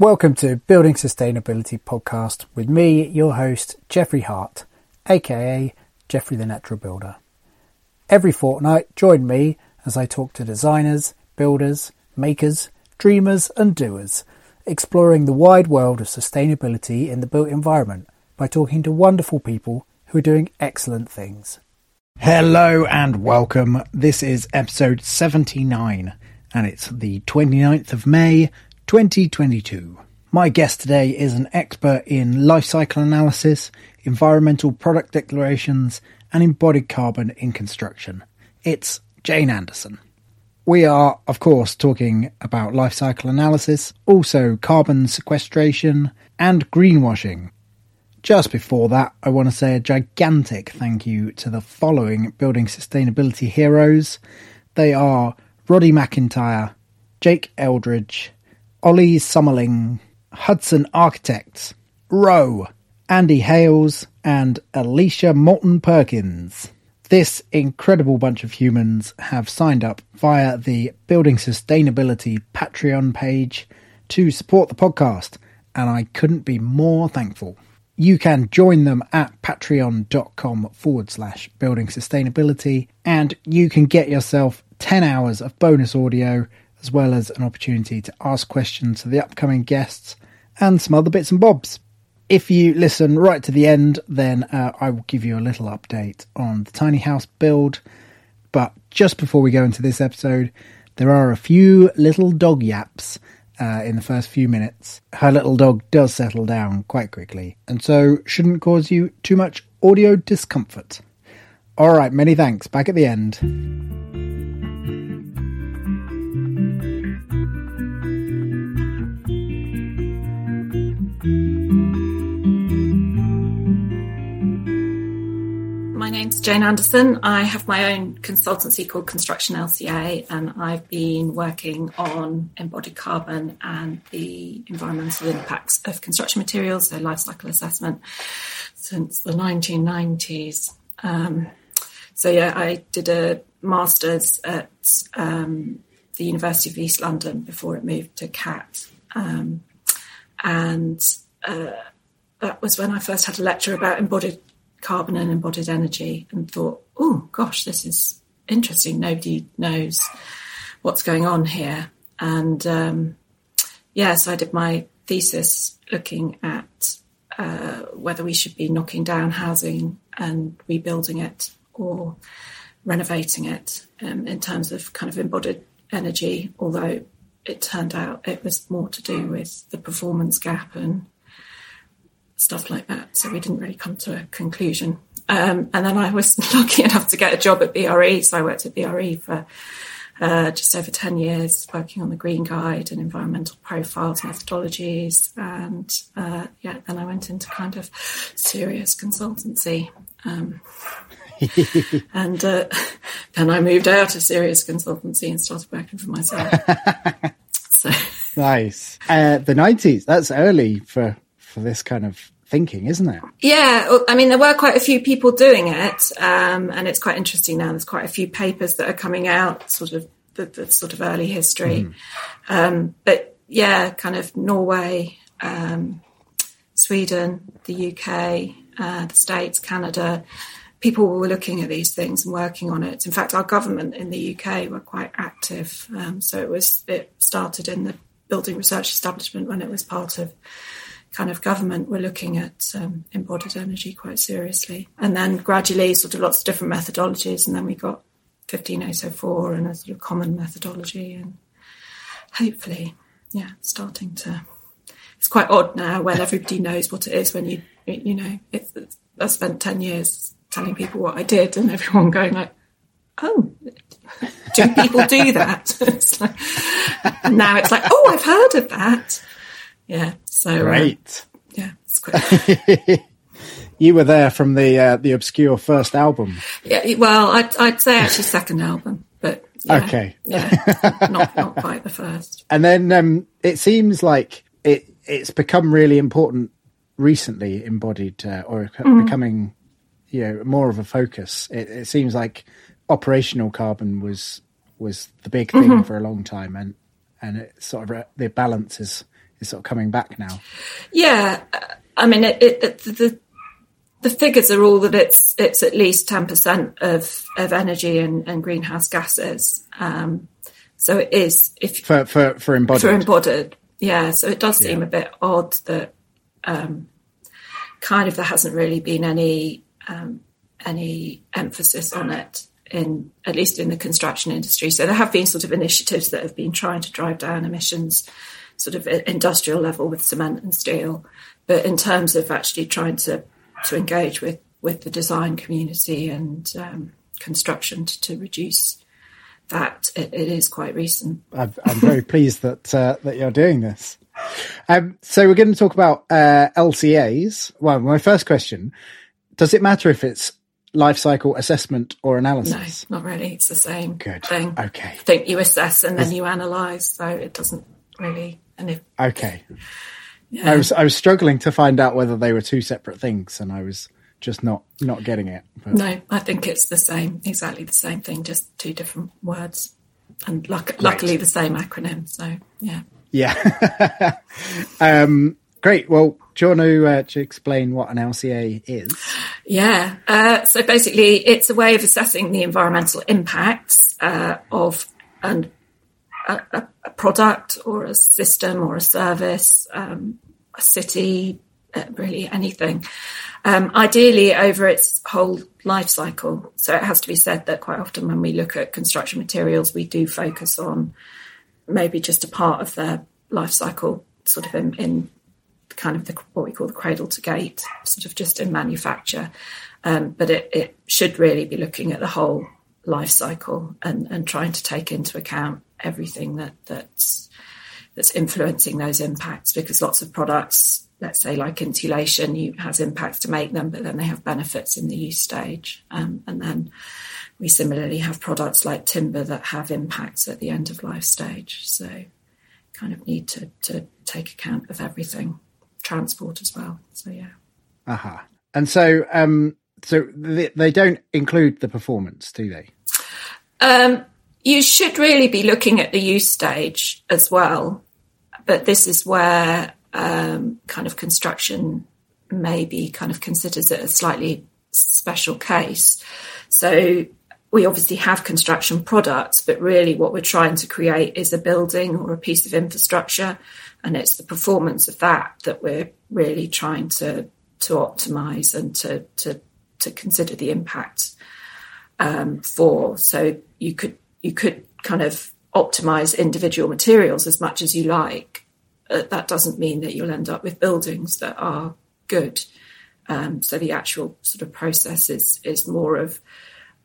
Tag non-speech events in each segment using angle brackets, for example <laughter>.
Welcome to Building Sustainability Podcast with me, your host, Jeffrey Hart, aka Jeffrey the Natural Builder. Every fortnight, join me as I talk to designers, builders, makers, dreamers, and doers, exploring the wide world of sustainability in the built environment by talking to wonderful people who are doing excellent things. Hello and welcome. This is episode 79 and it's the 29th of May 2022. My guest today is an expert in life cycle analysis, environmental product declarations, and embodied carbon in construction. It's Jane Anderson. We are, of course, talking about life cycle analysis, also carbon sequestration, and greenwashing. Just before that, I want to say a gigantic thank you to the following building sustainability heroes. They are Roddy McIntyre, Jake Eldridge, Ollie Summerling, Hudson Architects, Rowe, Andy Hales, and Alicia Morton Perkins. This incredible bunch of humans have signed up via the Building Sustainability Patreon page to support the podcast, and I couldn't be more thankful. You can join them at patreon.com forward slash building sustainability, and you can get yourself 10 hours of bonus audio as well as an opportunity to ask questions to the upcoming guests and some other bits and bobs. If you listen right to the end, then uh, I will give you a little update on the tiny house build. But just before we go into this episode, there are a few little dog yaps uh, in the first few minutes. Her little dog does settle down quite quickly, and so shouldn't cause you too much audio discomfort. All right, many thanks. Back at the end. Jane Anderson. I have my own consultancy called Construction LCA, and I've been working on embodied carbon and the environmental impacts of construction materials, so life cycle assessment, since the 1990s. Um, so, yeah, I did a master's at um, the University of East London before it moved to CAT. Um, and uh, that was when I first had a lecture about embodied carbon and embodied energy and thought, oh gosh, this is interesting. Nobody knows what's going on here. And um, yeah, so I did my thesis looking at uh, whether we should be knocking down housing and rebuilding it or renovating it um, in terms of kind of embodied energy, although it turned out it was more to do with the performance gap and stuff like that. So we didn't really come to a conclusion. Um, and then I was <laughs> lucky enough to get a job at BRE. So I worked at BRE for uh, just over 10 years, working on the Green Guide and environmental profiles, methodologies. And uh, yeah, then I went into kind of serious consultancy. Um, <laughs> and uh, <laughs> then I moved out of serious consultancy and started working for myself. so nice. Uh, the 90s, that's early for for this kind of thinking, isn't it? Yeah, I mean, there were quite a few people doing it, um, and it's quite interesting now. There's quite a few papers that are coming out, sort of the, the sort of early history. Mm. Um, but yeah, kind of Norway, um, Sweden, the UK, uh, the States, Canada. People were looking at these things and working on it. In fact, our government in the UK were quite active. Um, so it was it started in the building research establishment when it was part of kind of government were looking at um, embodied energy quite seriously. And then gradually, sort of lots of different methodologies, and then we got 15804 and a sort of common methodology, and hopefully, yeah, starting to. It's quite odd now when everybody knows what it is. When you, you know, I spent 10 years telling people what I did, and everyone going like, "Oh, do people do that?" <laughs> it's like, now it's like, "Oh, I've heard of that." Yeah. So uh, great. Uh, yeah, it's <laughs> great. you were there from the uh, the obscure first album. Yeah. Well, I'd, I'd say actually second album, but yeah, okay. Yeah, <laughs> not not quite the first. And then um, it seems like it it's become really important recently, embodied uh, or mm. becoming you know more of a focus. It, it, seems like operational carbon was was the big thing mm-hmm. for a long time, and and it sort of the balance is is sort of coming back now. Yeah, I mean, it, it, the the figures are all that it's it's at least ten percent of of energy and, and greenhouse gases. Um, so it is if for for for embodied for embodied. Yeah, so it does seem yeah. a bit odd that um, kind of there hasn't really been any um, any emphasis on it in at least in the construction industry. So there have been sort of initiatives that have been trying to drive down emissions, sort of industrial level with cement and steel, but in terms of actually trying to to engage with with the design community and um, construction to, to, reduce that, it, it is quite recent. I'm, I'm very <laughs> pleased that uh, that you're doing this. Um, so we're going to talk about uh, LCAs. Well, my first question: Does it matter if it's life cycle assessment or analysis? No, not really. It's the same Good. thing. Okay. I think you assess and then you analyse, so it doesn't really. And if, okay. Yeah. I was I was struggling to find out whether they were two separate things, and I was just not not getting it. But. No, I think it's the same, exactly the same thing, just two different words, and luck- luckily the same acronym. So yeah. Yeah. <laughs> um, great. Well, do you want to, uh, to explain what an LCA is? Yeah. Uh, so basically, it's a way of assessing the environmental impacts uh, of an, a, a, product or a system or a service, um, a city, uh, really anything. Um, ideally, over its whole life cycle. So it has to be said that quite often when we look at construction materials, we do focus on maybe just a part of their life cycle, sort of in, in kind of the, what we call the cradle to gate, sort of just in manufacture. Um, but it, it, should really be looking at the whole life cycle and, and trying to take into account everything that that's that's influencing those impacts because lots of products let's say like insulation you, has impacts to make them but then they have benefits in the use stage um, and then we similarly have products like timber that have impacts at the end of life stage so kind of need to, to take account of everything transport as well. So yeah. Aha. Uh-huh. And so, um, so they, they don't include the performance, do they? Um, you should really be looking at the use stage as well, but this is where um, kind of construction maybe kind of considers it a slightly special case. So we obviously have construction products, but really what we're trying to create is a building or a piece of infrastructure and it's the performance of that that we're really trying to to optimize and to to to consider the impact um, for. So you could you could kind of optimize individual materials as much as you like. Uh, that doesn't mean that you'll end up with buildings that are good. Um, so the actual sort of process is is more of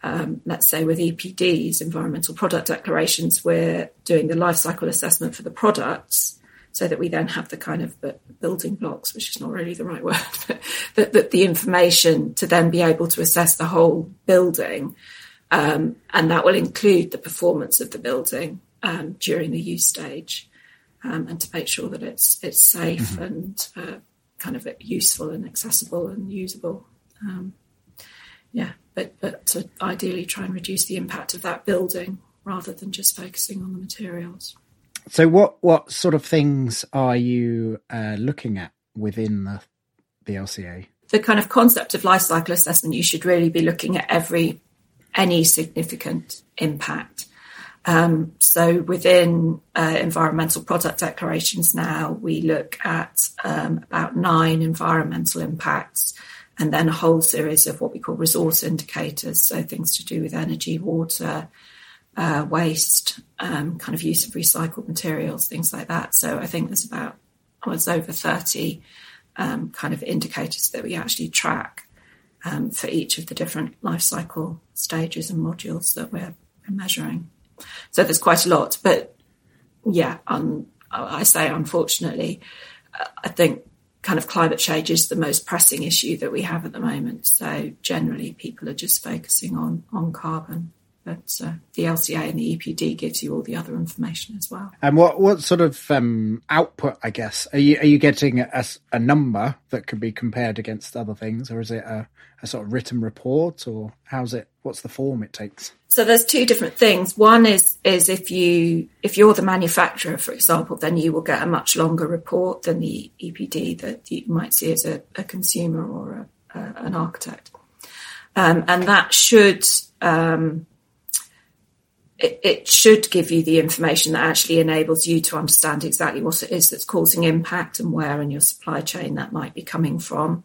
um, let's say with EPDs, environmental product declarations, we're doing the life cycle assessment for the products so that we then have the kind of building blocks, which is not really the right <laughs> word, but, but, but the information to then be able to assess the whole building. Um, and that will include the performance of the building um, during the use stage, um, and to make sure that it's it's safe mm-hmm. and uh, kind of useful and accessible and usable. Um, yeah, but but to ideally try and reduce the impact of that building rather than just focusing on the materials. So, what what sort of things are you uh, looking at within the the LCA? The kind of concept of life cycle assessment, you should really be looking at every any significant impact. Um, so within uh, environmental product declarations now, we look at um, about nine environmental impacts and then a whole series of what we call resource indicators. So things to do with energy, water, uh, waste, um, kind of use of recycled materials, things like that. So I think there's about, oh, it's over 30 um, kind of indicators that we actually track um, for each of the different life cycle stages and modules that we're measuring. So there's quite a lot, but yeah, um, I say unfortunately, I think kind of climate change is the most pressing issue that we have at the moment. So generally, people are just focusing on on carbon but uh, the LCA and the EPD gives you all the other information as well. And what what sort of um, output, I guess, are you are you getting a, a, number that can be compared against other things, or is it a, a sort of written report, or how's it? What's the form it takes? So there's two different things. One is is if you if you're the manufacturer, for example, then you will get a much longer report than the EPD that you might see as a, a consumer or a, a, an architect, um, and that should um, it, it, should give you the information that actually enables you to understand exactly what it is that's causing impact and where in your supply chain that might be coming from.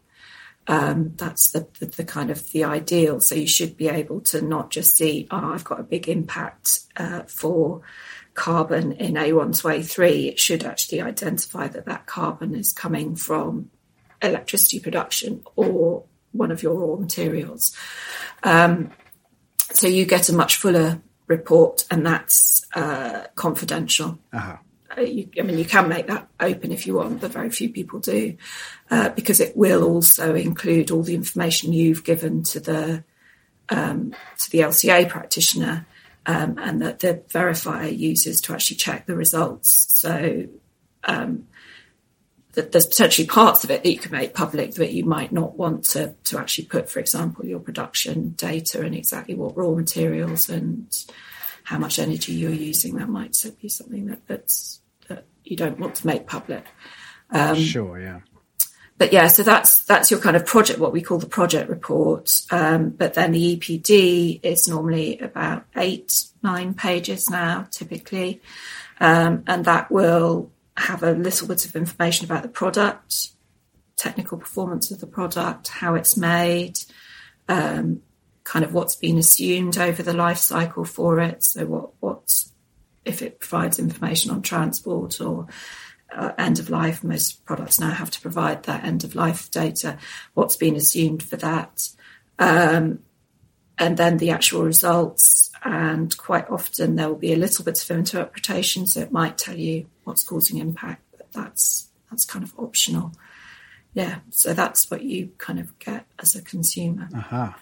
Um, that's the, the, the, kind of the ideal. So you should be able to not just see, oh, I've got a big impact uh, for carbon in A1 to A3. It should actually identify that that carbon is coming from electricity production or one of your raw materials. Um, so you get a much fuller report, and that's uh, confidential. Uh-huh. Uh, you, I mean, you can make that open if you want, but very few people do, uh, because it will also include all the information you've given to the um, to the LCA practitioner, um, and that the verifier uses to actually check the results. So um, there's potentially parts of it that you can make public that you might not want to to actually put, for example, your production data and exactly what raw materials and how much energy you're using. That might be something that that's that you don't want to make public. Um, sure, yeah. But yeah, so that's that's your kind of project, what we call the project report. Um, but then the EPD is normally about eight, nine pages now, typically, um, and that will have a little bit of information about the product, technical performance of the product, how it's made, um, kind of what's been assumed over the life cycle for it. So what what if it provides information on transport or uh, end of life. Most products now have to provide that end of life data. What's been assumed for that, um, and then the actual results. And quite often there will be a little bit of interpretation, so it might tell you what's causing impact, but that's that's kind of optional. Yeah, so that's what you kind of get as a consumer, uh-huh.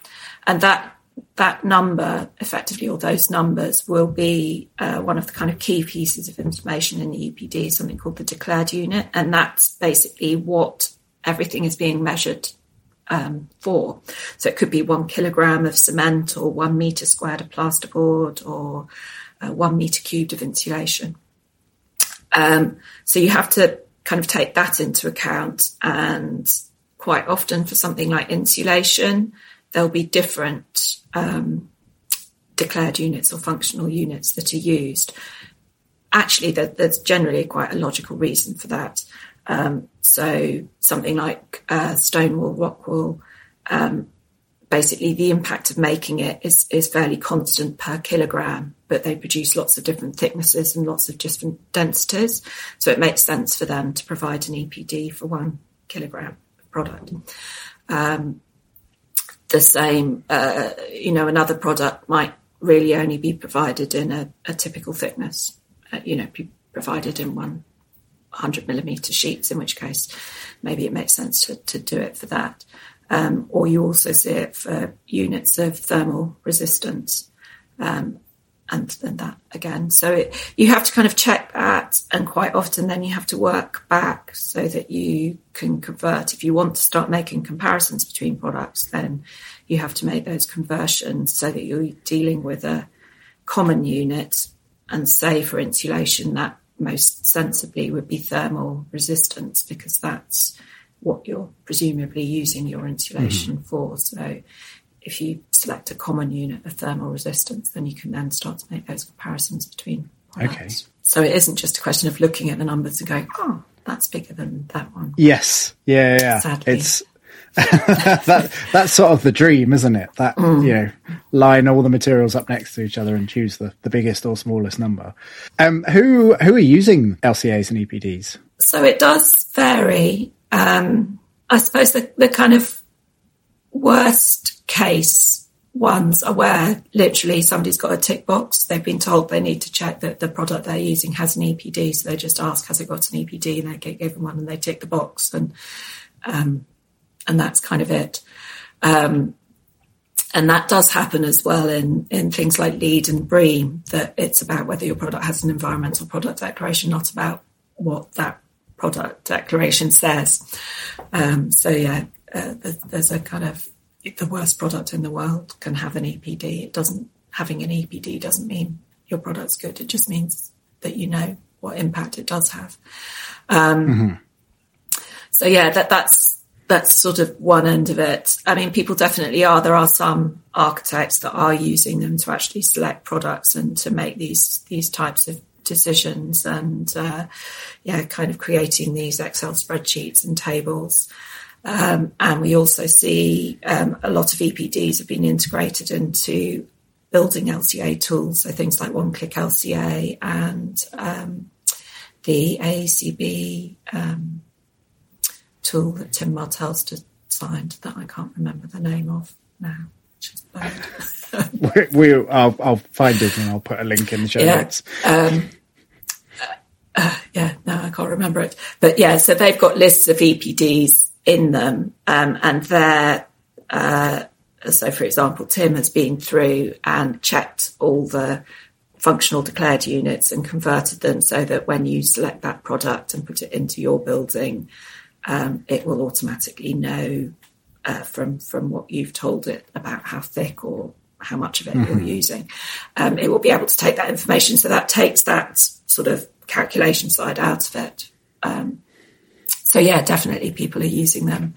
and that that number, effectively, or those numbers, will be uh, one of the kind of key pieces of information in the EPD, something called the declared unit. And that's basically what everything is being measured um, for. So it could be one kilogram of cement, or one meter squared of plasterboard, or uh, one meter cubed of insulation. Um, so you have to kind of take that into account. And quite often, for something like insulation, there'll be different um, declared units or functional units that are used. Actually, there, there's generally quite a logical reason for that. Um, so something like uh, stone wool, rock wool, um, basically the impact of making it is, is fairly constant per kilogram, but they produce lots of different thicknesses and lots of different densities. So it makes sense for them to provide an EPD for one kilogram product. Um, the same, uh, you know, another product might really only be provided in a, a typical thickness, uh, you know, be provided in one 100 millimeter sheets, in which case maybe it makes sense to, to do it for that. Um, or you also see it for units of thermal resistance. Um, and then that again. So it, you have to kind of check that, and quite often then you have to work back so that you can convert. If you want to start making comparisons between products, then you have to make those conversions so that you're dealing with a common unit. And say for insulation, that most sensibly would be thermal resistance because that's what you're presumably using your insulation mm-hmm. for. So if you select a common unit of thermal resistance, then you can then start to make those comparisons between products. Okay. So it isn't just a question of looking at the numbers and going, oh, that's bigger than that one. Yes. Yeah, yeah. Sadly. It's <laughs> that that's sort of the dream, isn't it? That mm. you know, line all the materials up next to each other and choose the, the biggest or smallest number. Um, who who are using LCAs and EPDs? So it does vary. Um, I suppose the, the kind of worst case ones are where literally somebody's got a tick box. They've been told they need to check that the product they're using has an EPD. So they just ask, has it got an EPD? And they get given one and they tick the box. And, um, and that's kind of it. Um, and that does happen as well in, in things like LEED and BREEAM, that it's about whether your product has an environmental product declaration, not about what that product declaration says. Um, so yeah, uh, there's a kind of the worst product in the world can have an EPD. It doesn't having an EPD doesn't mean your product's good. It just means that you know what impact it does have. Um, mm-hmm. So yeah, that that's that's sort of one end of it. I mean, people definitely are. There are some architects that are using them to actually select products and to make these these types of decisions, and uh, yeah, kind of creating these Excel spreadsheets and tables. Um, and we also see um, a lot of EPDs have been integrated into building LCA tools, so things like One Click LCA and um, the AECB um, tool that Tim Martel's designed that I can't remember the name of now. Which is bad. <laughs> we, we, I'll, I'll, find it and I'll put a link in the show yeah, notes. Um, uh, yeah, no, I can't remember it. But yeah, so they've got lists of EPDs in them, um, and they're uh, so, for example, Tim has been through and checked all the functional declared units and converted them so that when you select that product and put it into your building, um, it will automatically know uh, from from what you've told it about how thick or how much of it mm-hmm. you're using. Um, it will be able to take that information, so that takes that sort of calculation side out of it. Um, so yeah, definitely people are using them.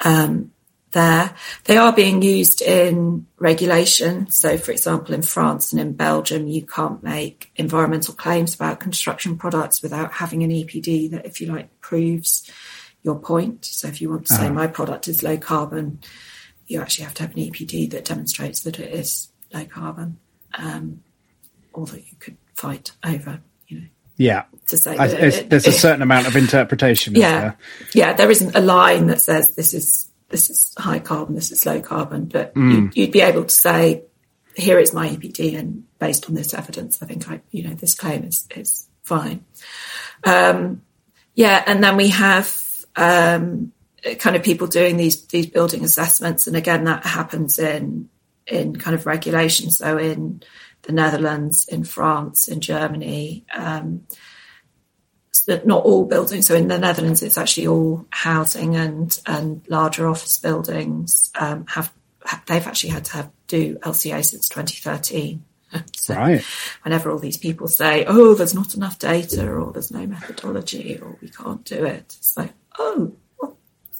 Um, there. They are being used in regulation. So, for example, in France and in Belgium, you can't make environmental claims about construction products without having an EPD that, if you like, proves your point. So, if you want to say uh-huh. my product is low carbon, you actually have to have an EPD that demonstrates that it is low carbon, um, or that you could fight over. Yeah. To say I, it, there's a <laughs> certain amount of interpretation. Yeah. There? Yeah. There isn't a line that says this is this is high carbon, this is low carbon, but mm. you'd, you'd, be able to say, here is my EPD, and based on this evidence, I think I, you know, this claim is is fine. Um, yeah, and then we have um, kind of people doing these these building assessments, and again, that happens in in kind of regulation. So in the Netherlands, in France, in Germany. Um, not all buildings. So in the Netherlands, it's actually all housing and and larger office buildings um, have they've actually had to have do LCA since 2013. <laughs> So right. Whenever all these people say, "Oh, there's not enough data," or "There's no methodology," or "We can't do it," it's like, "Oh, well,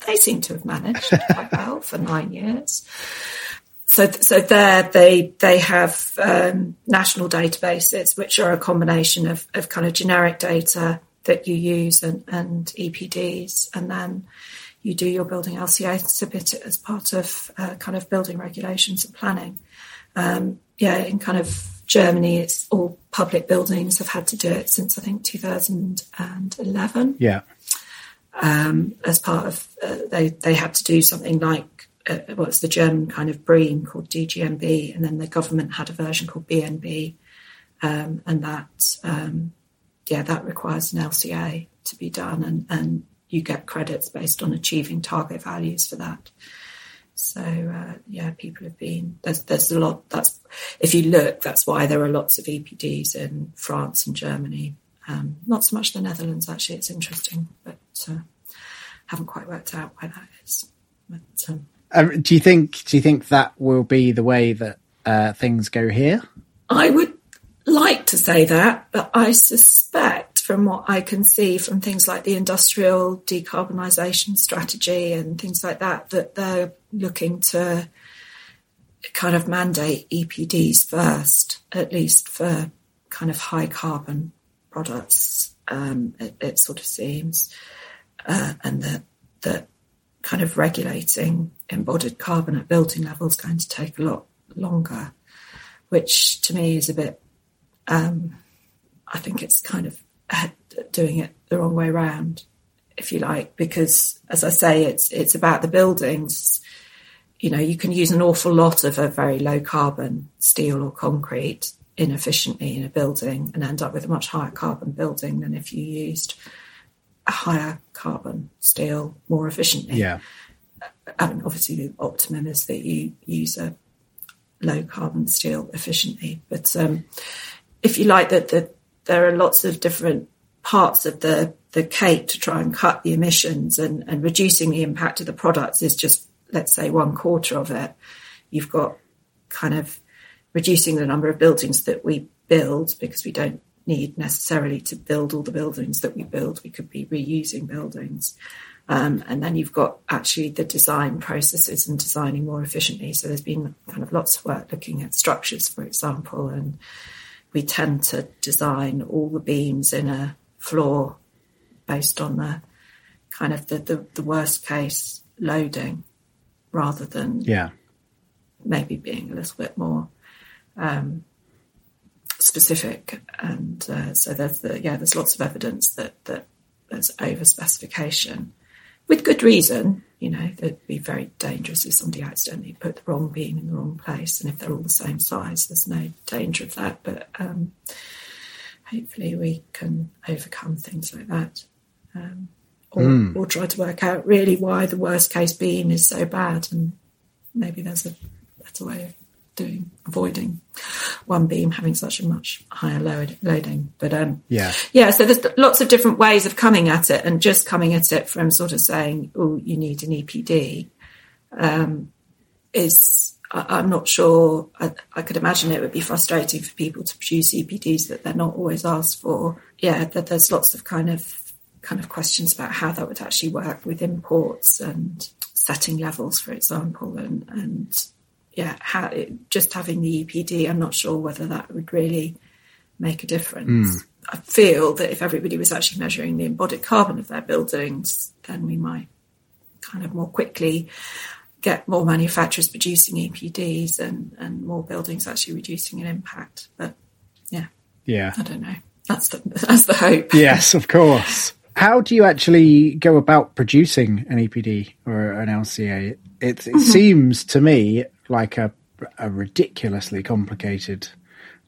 they seem to have managed quite well for nine years." So, so there they they have um, national databases, which are a combination of, of kind of generic data that you use and, and EPDs, and then you do your building LCA submit it as part of uh, kind of building regulations and planning. Um, yeah, in kind of Germany, it's all public buildings have had to do it since I think 2011. Yeah. Um, as part of uh, they they had to do something like uh, what's the German kind of BREEAM called DGNB, and then the government had a version called BNB, um, and that um, yeah, that requires an LCA to be done, and, and you get credits based on achieving target values for that. So uh, yeah, people have been there's there's a lot. That's if you look, that's why there are lots of EPDs in France and Germany. Um, not so much the Netherlands actually. It's interesting, but uh, haven't quite worked out why that is. But, um, um, do you think do you think that will be the way that uh, things go here? I would like to say that, but I suspect from what I can see from things like the industrial decarbonisation strategy and things like that, that they're looking to kind of mandate EPDs first, at least for kind of high carbon products. Um, it, it, sort of seems, uh, and that that kind of regulating embodied carbon at building level is going to take a lot longer, which to me is a bit um, I think it's kind of doing it the wrong way around, if you like, because as I say, it's it's about the buildings. You know, you can use an awful lot of a very low carbon steel or concrete inefficiently in a building and end up with a much higher carbon building than if you used a higher carbon steel more efficiently. Yeah. I mean, obviously, the optimum is that you use a low carbon steel efficiently, but um, if you like, that the, there are lots of different parts of the, the cake to try and cut the emissions and, and reducing the impact of the products is just, let's say, one quarter of it. You've got kind of reducing the number of buildings that we build because we don't need necessarily to build all the buildings that we build. We could be reusing buildings. Um, and then you've got actually the design processes and designing more efficiently. So there's been kind of lots of work looking at structures, for example, and we tend to design all the beams in a floor based on the kind of the, the, the worst case loading rather than yeah maybe being a little bit more um, specific. And uh, so there's the, yeah, there's lots of evidence that that there's over specification with good reason. You know, it'd be very dangerous if somebody accidentally put the wrong beam in the wrong place, and if they're all the same size, there's no danger of that. But um, hopefully, we can overcome things like that. Um, or, mm. or try to work out really why the worst case beam is so bad, and maybe there's a better way of doing avoiding one beam having such a much higher load, loading. But um, yeah, yeah. So there's lots of different ways of coming at it, and just coming at it from sort of saying, "Oh, you need an EPD," um, is I, am not sure. I, I, could imagine it would be frustrating for people to produce EPDs that they're not always asked for. Yeah, that there's lots of kind of kind of questions about how that would actually work with imports and setting levels, for example, and and yeah, how, just having the EPD, I'm not sure whether that would really make a difference. Mm. I feel that if everybody was actually measuring the embodied carbon of their buildings, then we might kind of more quickly get more manufacturers producing EPDs and, and more buildings actually reducing an impact. But yeah, yeah, I don't know. That's the that's the hope. Yes, of course. How do you actually go about producing an EPD or an LCA? It, it seems to me like a, a ridiculously complicated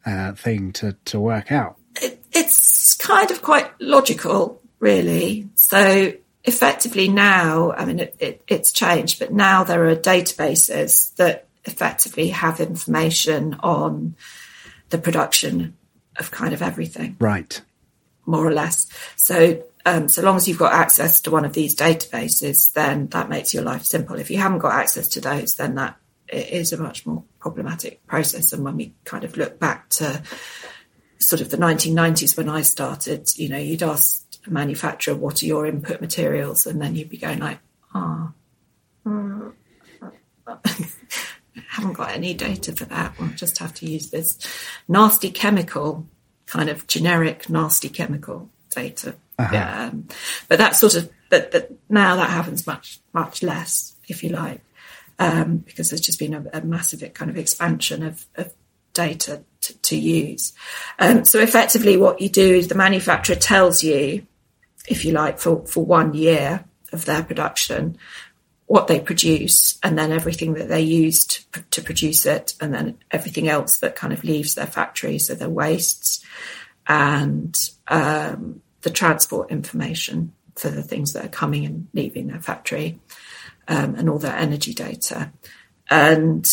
uh, thing to, to work out. It, it's kind of quite logical, really. So effectively now, I mean, it, it, it's changed, but now there are databases that effectively have information on the production of kind of everything. Right. More or less. So um, so long as you've got access to one of these databases, then that makes your life simple. If you haven't got access to those, then that is a much more problematic process. And when we kind of look back to sort of the 1990s when I started, you know, you'd ask a manufacturer, what are your input materials? And then you'd be going like, ah, oh, <laughs> haven't got any data for that. We'll just have to use this nasty chemical, kind of generic nasty chemical data uh-huh. Um, but that sort of, but, but now that happens much, much less, if you like, um, because there's just been a, a massive kind of expansion of, of data to, to use. Um, so effectively, what you do is the manufacturer tells you, if you like, for, for one year of their production, what they produce, and then everything that they used to, to produce it, and then everything else that kind of leaves their factory, so their wastes and um, the transport information for the things that are coming and leaving their factory um, and all their energy data. And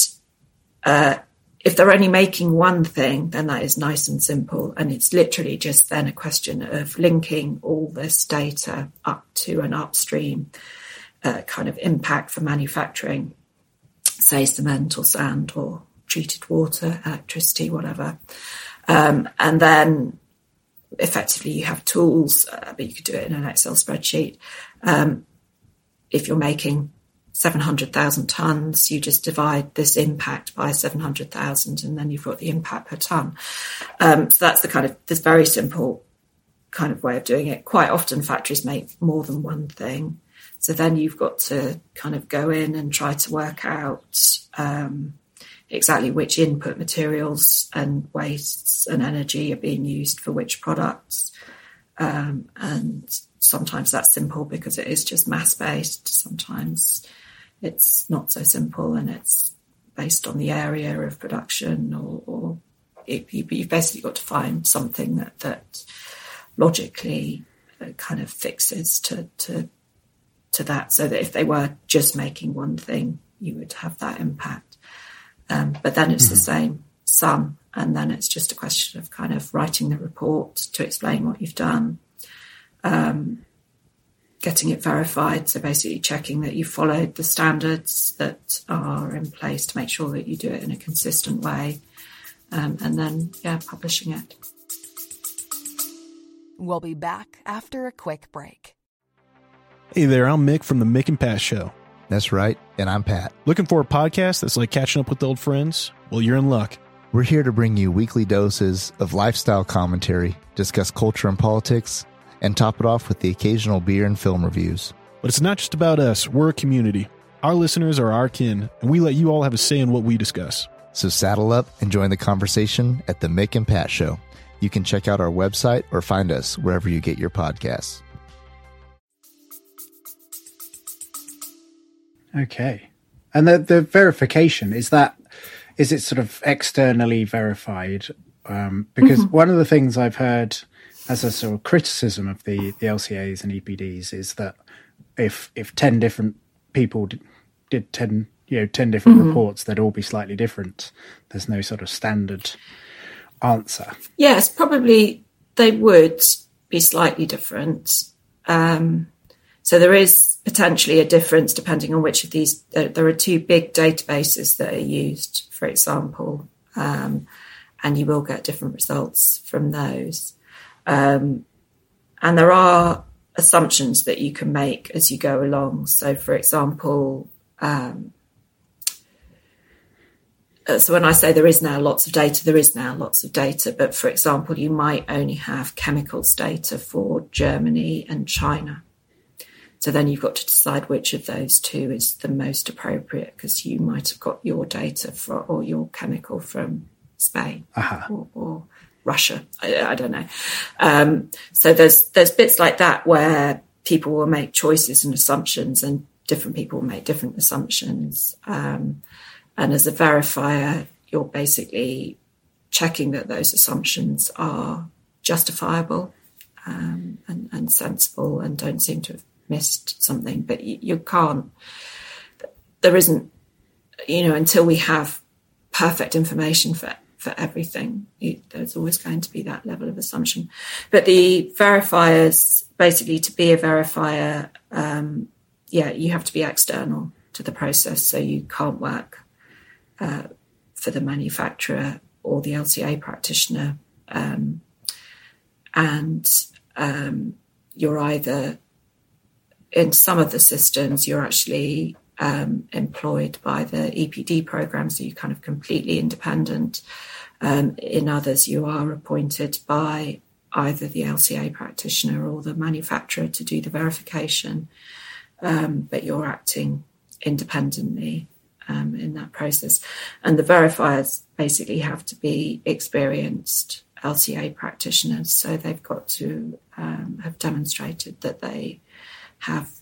uh, if they're only making one thing, then that is nice and simple. And it's literally just then a question of linking all this data up to an upstream uh, kind of impact for manufacturing, say cement or sand or treated water, electricity, whatever. Um, and then effectively you have tools, uh, but you could do it in an Excel spreadsheet. Um, if you're making 700,000 tons, you just divide this impact by 700,000 and then you've got the impact per ton. Um, so that's the kind of, this very simple kind of way of doing it. Quite often factories make more than one thing. So then you've got to kind of go in and try to work out, um, exactly which input materials and wastes and energy are being used for which products. Um, and sometimes that's simple because it is just mass based. Sometimes it's not so simple and it's based on the area of production or, or it, you, have basically got to find something that, that logically uh, kind of fixes to, to, to that so that if they were just making one thing, you would have that impact. Um, but then it's mm-hmm. the same sum. And then it's just a question of kind of writing the report to explain what you've done, um, getting it verified. So basically checking that you followed the standards that are in place to make sure that you do it in a consistent way. um, and then yeah, publishing it. We'll be back after a quick break. Hey there, I'm Mick from the Mick and Pat Show. That's right, and I'm Pat. Looking for a podcast that's like catching up with old friends? Well, you're in luck. We're here to bring you weekly doses of lifestyle commentary, discuss culture and politics, and top it off with the occasional beer and film reviews. But it's not just about us, we're a community. Our listeners are our kin, and we let you all have a say in what we discuss. So saddle up and join the conversation at the Mick and Pat Show. You can check out our website or find us wherever you get your podcasts. Okay. And the, the verification, is that, is it sort of externally verified? Um, because mm-hmm. one of the things I've heard as a sort of criticism of the, the LCAs and EPDs is that if, if 10 different people did, did 10, you know, 10 different mm-hmm. reports, they'd all be slightly different. There's no sort of standard answer. Yes, probably they would be slightly different. Um, so there is potentially a difference depending on which of these. There, there are two big databases that are used, for example, um, and you will get different results from those. Um, and there are assumptions that you can make as you go along. So, for example, um, uh, so when I say there is now lots of data, there is now lots of data. But for example, you might only have chemicals data for Germany and China. So then you've got to decide which of those two is the most appropriate because you might have got your data for or your chemical from Spain uh-huh. or, or, Russia. I, I don't know. Um, so there's there's bits like that where people will make choices and assumptions, and different people will make different assumptions. Um, and as a verifier, you're basically checking that those assumptions are justifiable um, and, and, sensible and don't seem to have missed something, but you, you can't. There isn't, you know, until we have perfect information for for everything. There's always going to be that level of assumption. But the verifiers, basically, to be a verifier, um, yeah, you have to be external to the process, so you can't work uh, for the manufacturer or the LCA practitioner, um, and um, you're either in some of the systems, you're actually um, employed by the EPD program, so you're kind of completely independent. Um, in others, you are appointed by either the LCA practitioner or the manufacturer to do the verification, um, but you're acting independently um, in that process. And the verifiers basically have to be experienced LCA practitioners, so they've got to um, have demonstrated that they have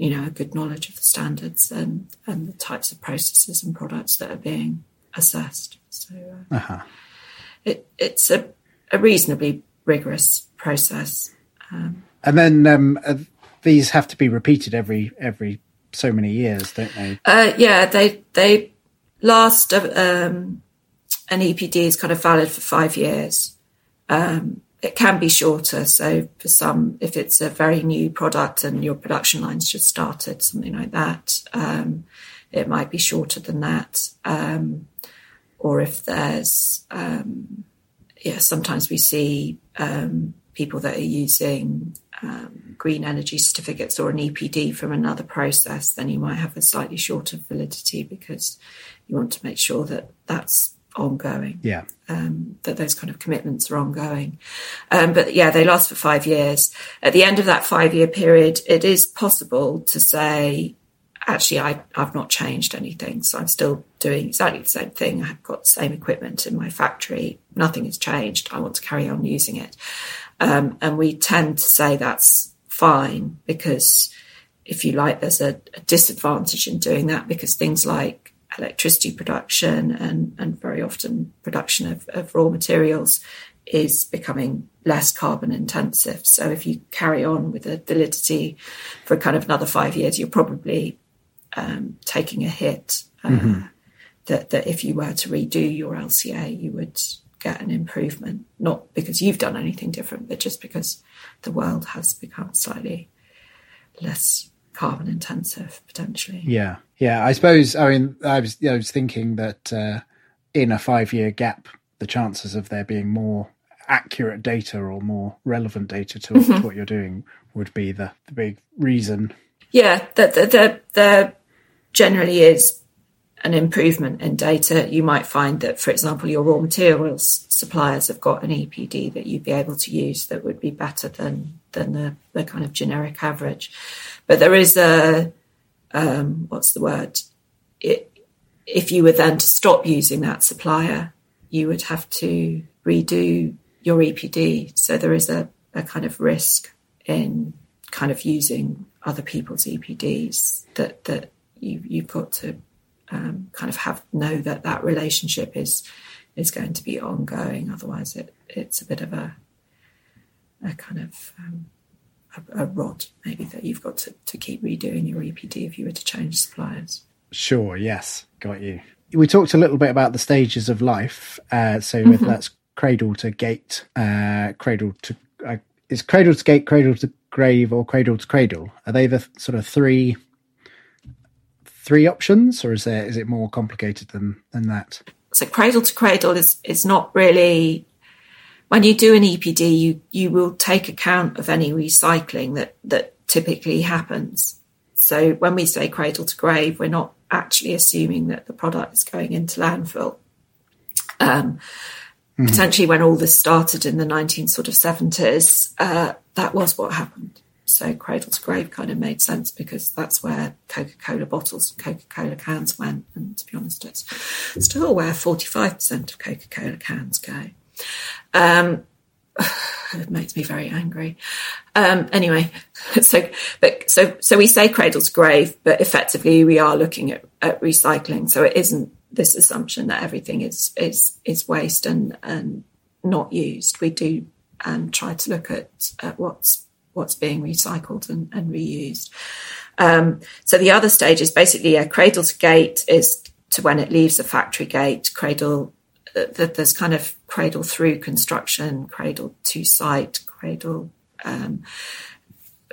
you know a good knowledge of the standards and and the types of processes and products that are being assessed. So uh, uh-huh. it it's a, a reasonably rigorous process. Um, and then um, uh, these have to be repeated every every so many years, don't they? Uh, yeah, they they last. Um, an EPD is kind of valid for five years. Um, it can be shorter. So for some, if it's a very new product and your production line's just started, something like that, um, it might be shorter than that. Um, or if there's, um, yeah, sometimes we see um, people that are using um, green energy certificates or an EPD from another process, then you might have a slightly shorter validity because you want to make sure that that's ongoing. Yeah. Um, that those kind of commitments are ongoing. Um, but yeah, they last for five years. At the end of that five year period, it is possible to say, actually, I, I've not changed anything. So I'm still doing exactly the same thing. I've got the same equipment in my factory. Nothing has changed. I want to carry on using it. Um, and we tend to say that's fine because if you like, there's a, a disadvantage in doing that because things like electricity production and, and very often production of, of raw materials is becoming less carbon intensive. So if you carry on with the validity for kind of another five years, you're probably um, taking a hit. Uh, mm-hmm. That that if you were to redo your LCA, you would get an improvement, not because you've done anything different, but just because the world has become slightly less carbon intensive potentially. Yeah, yeah. I suppose. I mean, I was I was thinking that uh, in a five year gap the chances of there being more accurate data or more relevant data to, mm-hmm. to what you're doing would be the, the big reason. Yeah, that there, there, there generally is an improvement in data. You might find that, for example, your raw materials suppliers have got an EPD that you'd be able to use that would be better than than the, the kind of generic average. But there is a um, what's the word? It, if you were then to stop using that supplier, you would have to redo your EPD. So there is a, a kind of risk in kind of using other people's EPDs that that you you've got to um, kind of have know that that relationship is is going to be ongoing. Otherwise, it it's a bit of a a kind of um, a, a rod maybe that you've got to, to keep redoing your EPD if you were to change suppliers. Sure. Yes. Got you. We talked a little bit about the stages of life. Uh, so mm-hmm. that's cradle to gate, uh, cradle to uh, is cradle to gate, cradle to grave, or cradle to cradle. Are they the sort of three three options, or is there is it more complicated than than that? So cradle to cradle is is not really when you do an EPD, you you will take account of any recycling that that typically happens. So when we say cradle to grave, we're not actually assuming that the product is going into landfill. Um, mm-hmm. Potentially, when all this started in the 19 sort of 70s, uh, that was what happened. So cradle to grave kind of made sense because that's where Coca-Cola bottles, and Coca-Cola cans went. And to be honest, it's still where 45% of Coca-Cola cans go. Um, <sighs> it makes me very angry. Um, anyway, <laughs> so but so so we say cradle to grave, but effectively we are looking at, at recycling. So it isn't this assumption that everything is is is waste and and not used. We do um, try to look at, at what's what's being recycled and, and reused. Um, so the other stage is basically a cradle to gate is to when it leaves the factory gate. Cradle uh, that there's kind of cradle through construction, cradle to site, cradle, um,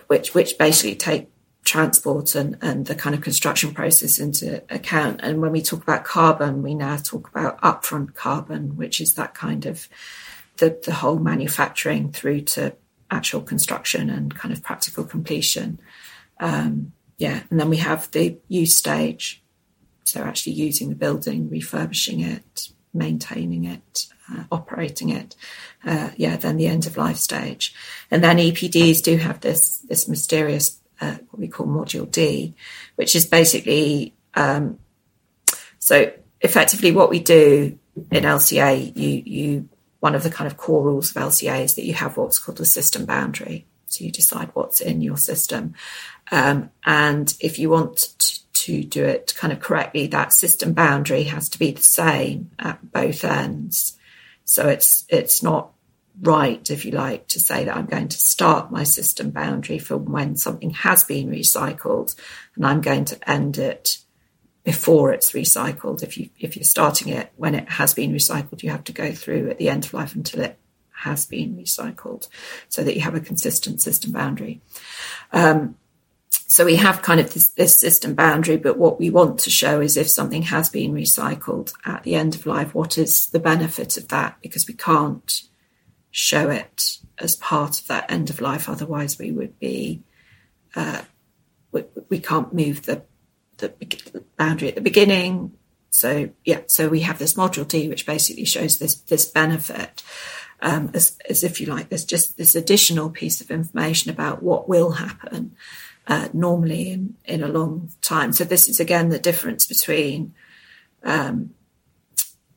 which which basically take transport and, and the kind of construction process into account. And when we talk about carbon, we now talk about upfront carbon, which is that kind of the, the whole manufacturing through to actual construction and kind of practical completion. Um, yeah, and then we have the use stage. So actually using the building, refurbishing it, maintaining it, uh, operating it. Uh, yeah, then the end of life stage, and then EPDs do have this this mysterious uh, what we call module D, which is basically um, so effectively what we do in LCA. You you one of the kind of core rules of LCA is that you have what's called a system boundary. So you decide what's in your system, um, and if you want to to do it kind of correctly, that system boundary has to be the same at both ends. So it's it's not right, if you like, to say that I'm going to start my system boundary for when something has been recycled and I'm going to end it before it's recycled. If you if you're starting it when it has been recycled, you have to go through at the end of life until it has been recycled, so that you have a consistent system boundary. Um, so we have kind of this, this, system boundary, but what we want to show is if something has been recycled at the end of life, what is the benefit of that? Because we can't show it as part of that end of life. Otherwise, we would be, uh, we, we, can't move the, the boundary at the beginning. So yeah, so we have this module D, which basically shows this, this benefit. Um, as, as if you like, there's just this additional piece of information about what will happen uh, normally in, in a long time. So this is again the difference between um,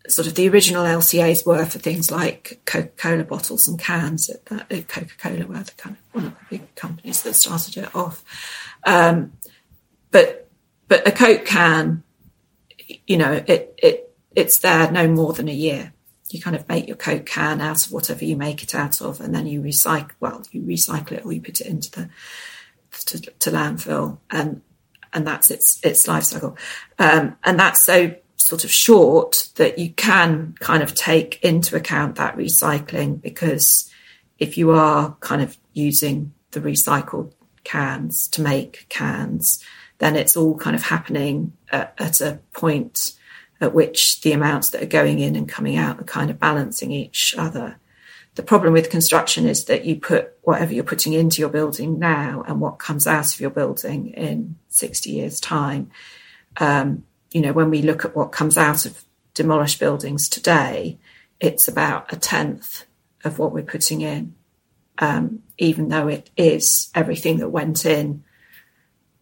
sort of the original LCAs were for things like Coca-Cola bottles and cans. Uh, Coca-Cola were the kind of one of the big companies that started it off. Um, but but a Coke can, you know, it it it's there no more than a year. You kind of make your Coke can out of whatever you make it out of, and then you recycle. Well, you recycle it or you put it into the to, to landfill, and and that's its its life cycle, um, and that's so sort of short that you can kind of take into account that recycling because if you are kind of using the recycled cans to make cans, then it's all kind of happening at, at a point at which the amounts that are going in and coming out are kind of balancing each other. The problem with construction is that you put whatever you're putting into your building now and what comes out of your building in 60 years' time. Um, you know, when we look at what comes out of demolished buildings today, it's about a tenth of what we're putting in, um, even though it is everything that went in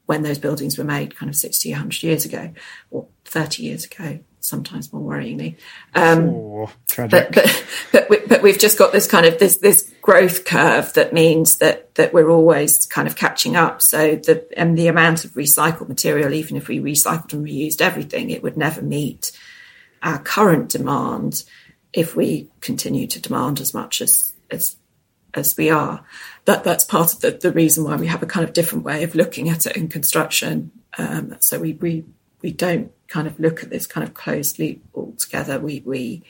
when those buildings were made kind of 60, 100 years ago or 30 years ago, sometimes more worryingly. Um, oh, tragic. But, but, but, we, but we've just got this kind of this, this growth curve that means that, that we're always kind of catching up. So the, and the amount of recycled material, even if we recycled and reused everything, it would never meet our current demand if we continue to demand as much as, as as we are. That that's part of the, the reason why we have a kind of different way of looking at it in construction. Um, so we we we don't kind of look at this kind of closed loop altogether. We we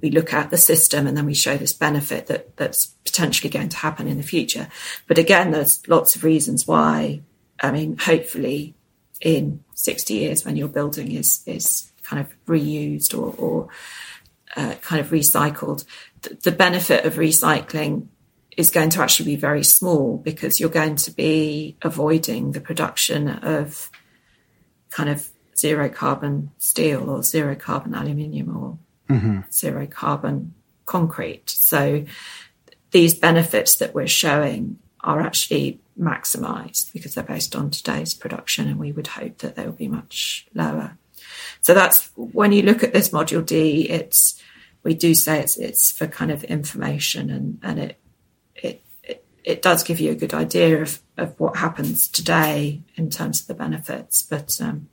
we look at the system and then we show this benefit that that's potentially going to happen in the future. But again, there's lots of reasons why. I mean, hopefully, in 60 years, when your building is is kind of reused or, or uh, kind of recycled, the benefit of recycling is going to actually be very small because you're going to be avoiding the production of kind of zero carbon steel or zero carbon aluminium or mm-hmm. zero carbon concrete. So these benefits that we're showing are actually maximized because they're based on today's production and we would hope that they will be much lower. So that's when you look at this module D, it's we do say it's it's for kind of information and and it it it, it does give you a good idea of of what happens today in terms of the benefits, but um,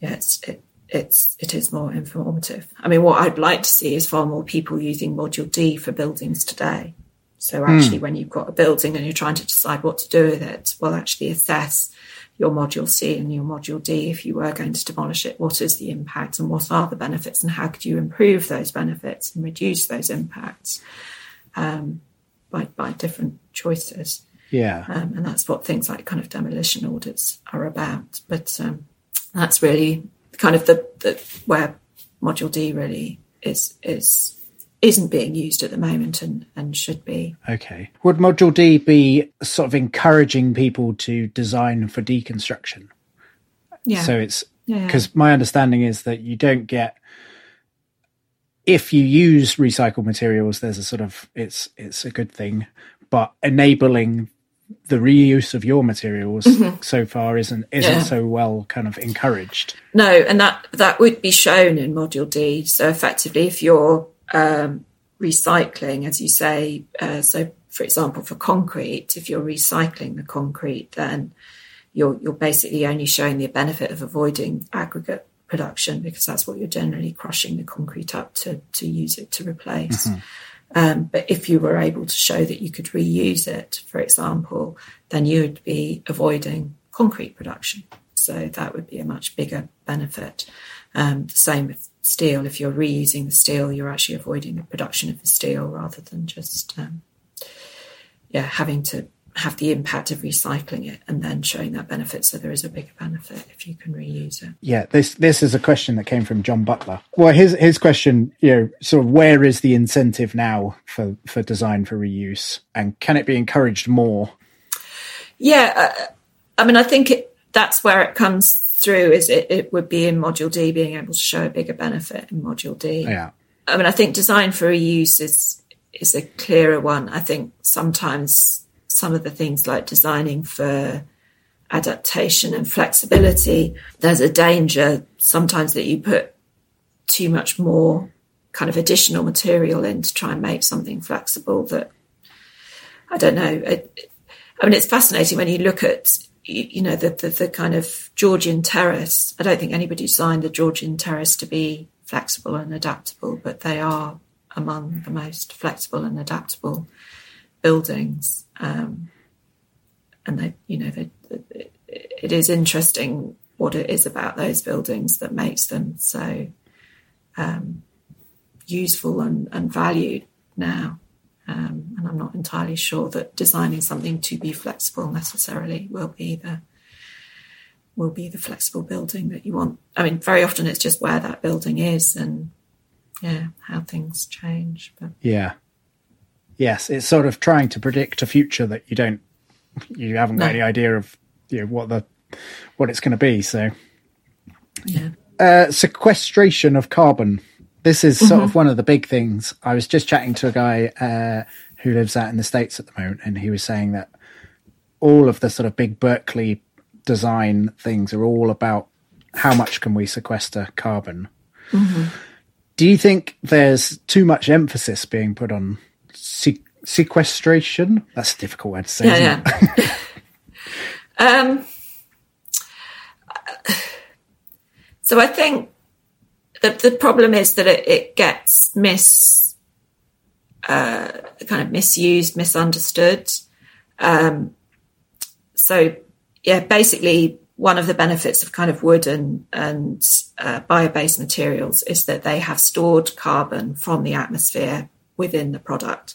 yeah, it's it, it's it is more informative. I mean, what I'd like to see is far more people using Module D for buildings today. So actually, mm. when you've got a building and you're trying to decide what to do with it, well, actually assess your module C and your module D, if you were going to demolish it, what is the impact and what are the benefits and how could you improve those benefits and reduce those impacts um, by, by different choices. Yeah. Um, and that's what things like kind of demolition audits are about. But um, that's really kind of the, the where module D really is is isn't being used at the moment and, and should be. Okay. Would Module D be sort of encouraging people to design for deconstruction? Yeah. So it's because yeah. my understanding is that you don't get if you use recycled materials there's a sort of it's it's a good thing but enabling the reuse of your materials mm-hmm. so far isn't isn't yeah. so well kind of encouraged no and that that would be shown in module d so effectively if you're um, recycling, as you say. Uh, so, for example, for concrete, if you're recycling the concrete, then you're you're basically only showing the benefit of avoiding aggregate production because that's what you're generally crushing the concrete up to to use it to replace. Mm-hmm. Um, but if you were able to show that you could reuse it, for example, then you would be avoiding concrete production. So that would be a much bigger benefit. Um, the same with steel. If you're reusing the steel, you're actually avoiding the production of the steel rather than just, um, yeah, having to have the impact of recycling it and then showing that benefit. So there is a bigger benefit if you can reuse it. Yeah, this this is a question that came from John Butler. Well, his his question, you know, sort of where is the incentive now for for design for reuse, and can it be encouraged more? Yeah, uh, I mean, I think it, that's where it comes through is it, it would be in module D being able to show a bigger benefit in module D. Yeah. I mean, I think design for reuse is is a clearer one. I think sometimes some of the things like designing for adaptation and flexibility, there's a danger sometimes that you put too much more kind of additional material in to try and make something flexible that I don't know. It, I mean, it's fascinating when you look at you know, the, the, the, kind of Georgian terrace. I don't think anybody designed the Georgian terrace to be flexible and adaptable, but they are among the most flexible and adaptable buildings. Um, and they, you know, they, it, it is interesting what it is about those buildings that makes them so um, useful and, and valued now. Um, and I'm not entirely sure that designing something to be flexible necessarily will be the will be the flexible building that you want. I mean, very often it's just where that building is and yeah, how things change. But yeah, yes, it's sort of trying to predict a future that you don't, you haven't got no. any idea of you know what the what it's going to be. So yeah, uh, sequestration of carbon. This is sort mm-hmm. of one of the big things. I was just chatting to a guy uh, who lives out in the states at the moment, and he was saying that all of the sort of big Berkeley design things are all about how much can we sequester carbon. Mm-hmm. Do you think there's too much emphasis being put on se- sequestration? That's a difficult word to say. Yeah, yeah. <laughs> um, <sighs> so I think the the problem is that it, it gets mis uh, kind of misused, misunderstood. Um, so yeah, basically one of the benefits of kind of wood and, and uh, bio-based materials is that they have stored carbon from the atmosphere within the product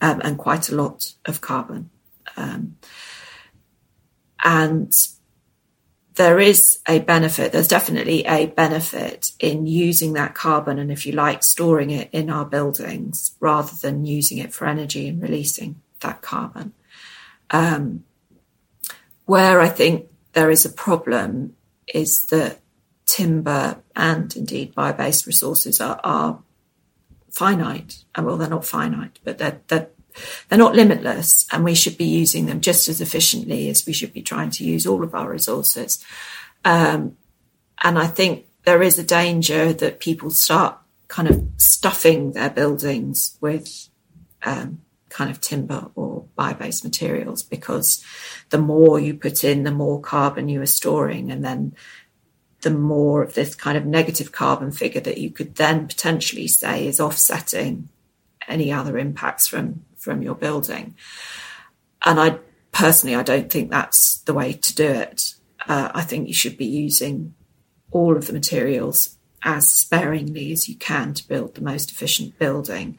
um, and quite a lot of carbon. Um, and there is a benefit, there's definitely a benefit in using that carbon and, if you like, storing it in our buildings rather than using it for energy and releasing that carbon. Um, where I think there is a problem is that timber and indeed bio-based resources are, are finite. And well, they're not finite, but they're, they're, they're not limitless. And we should be using them just as efficiently as we should be trying to use all of our resources. Um, and I think there is a danger that people start kind of stuffing their buildings with um, kind of timber or bio-based materials because the more you put in, the more carbon you are storing, and then the more of this kind of negative carbon figure that you could then potentially say is offsetting any other impacts from from your building. And I personally, I don't think that's the way to do it. Uh, I think you should be using all of the materials as sparingly as you can to build the most efficient building.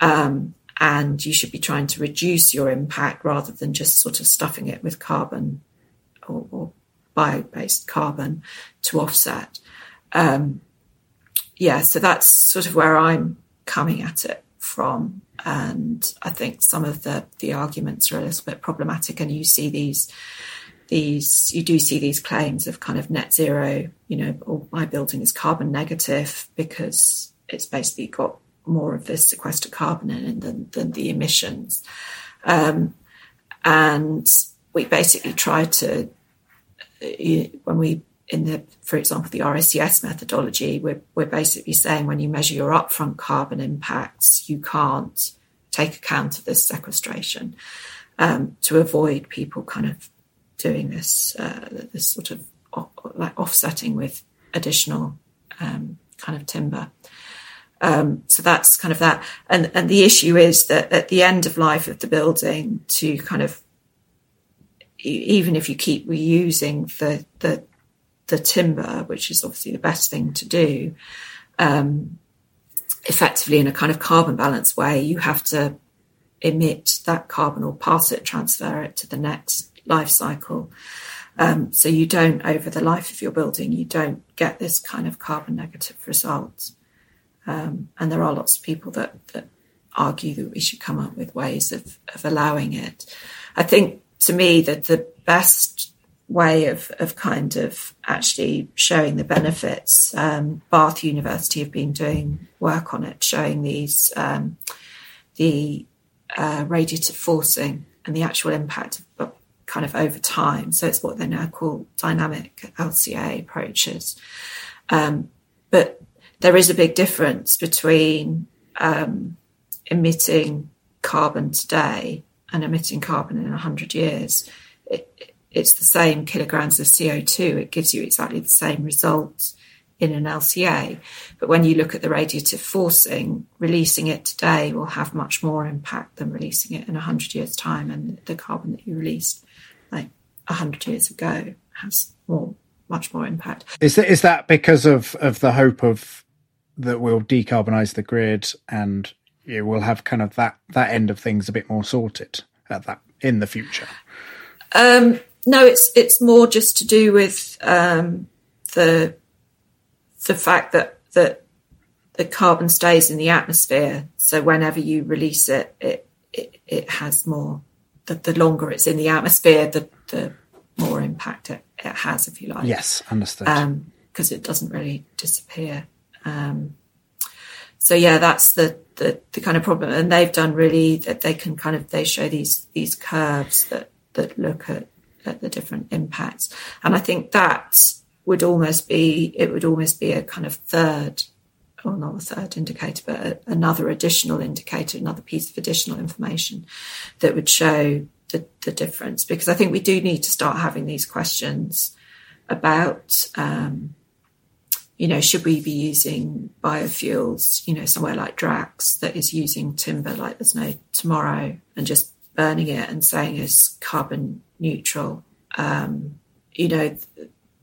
Um, and you should be trying to reduce your impact rather than just sort of stuffing it with carbon or, or bio-based carbon to offset. Um, yeah, so that's sort of where I'm coming at it from, and I think some of the the arguments are a little bit problematic, and you see these these you do see these claims of kind of net zero, you know, or my building is carbon negative because it's basically got more of this sequestered carbon in it than, than the emissions. Um, and we basically try to, when we, in the, for example, the RICS methodology, we're, we're basically saying when you measure your upfront carbon impacts, you can't take account of this sequestration um, to avoid people kind of doing this, uh, this sort of like offsetting with additional um, kind of timber. Um, so that's kind of that. And, and the issue is that at the end of life of the building, to kind of, even if you keep reusing the, the, the timber, which is obviously the best thing to do, um, effectively in a kind of carbon balance way, you have to emit that carbon or pass it, transfer it to the next life cycle. Um, so you don't, over the life of your building, you don't get this kind of carbon negative result. Um, and there are lots of people that, that argue that we should come up with ways of, of allowing it. I think to me that the best way of, of kind of actually showing the benefits, um, Bath University have been doing work on it, showing these, um, the uh, radiative forcing and the actual impact of, kind of over time. So it's what they now call dynamic LCA approaches. Um, but there is a big difference between um, emitting carbon today and emitting carbon in 100 years. It, it's the same kilograms of CO2. It gives you exactly the same results in an LCA. But when you look at the radiative forcing, releasing it today will have much more impact than releasing it in 100 years' time. And the carbon that you released like 100 years ago has more, much more impact. Is that, is that because of, of the hope of that we'll decarbonize the grid and you know, we'll have kind of that that end of things a bit more sorted at that in the future. Um, no, it's it's more just to do with um, the the fact that that the carbon stays in the atmosphere. So whenever you release it, it it, it has more. The, the longer it's in the atmosphere, the the more impact it, it has, if you like. Yes, understood. Because um, it doesn't really disappear. Um, so yeah, that's the, the the kind of problem. And they've done really that they can kind of they show these these curves that that look at at the different impacts. And I think that would almost be it would almost be a kind of third or not a third indicator, but another additional indicator, another piece of additional information that would show the, the difference. Because I think we do need to start having these questions about um, you know, should we be using biofuels, you know, somewhere like Drax that is using timber like there's no tomorrow and just burning it and saying it's carbon neutral? Um, you know,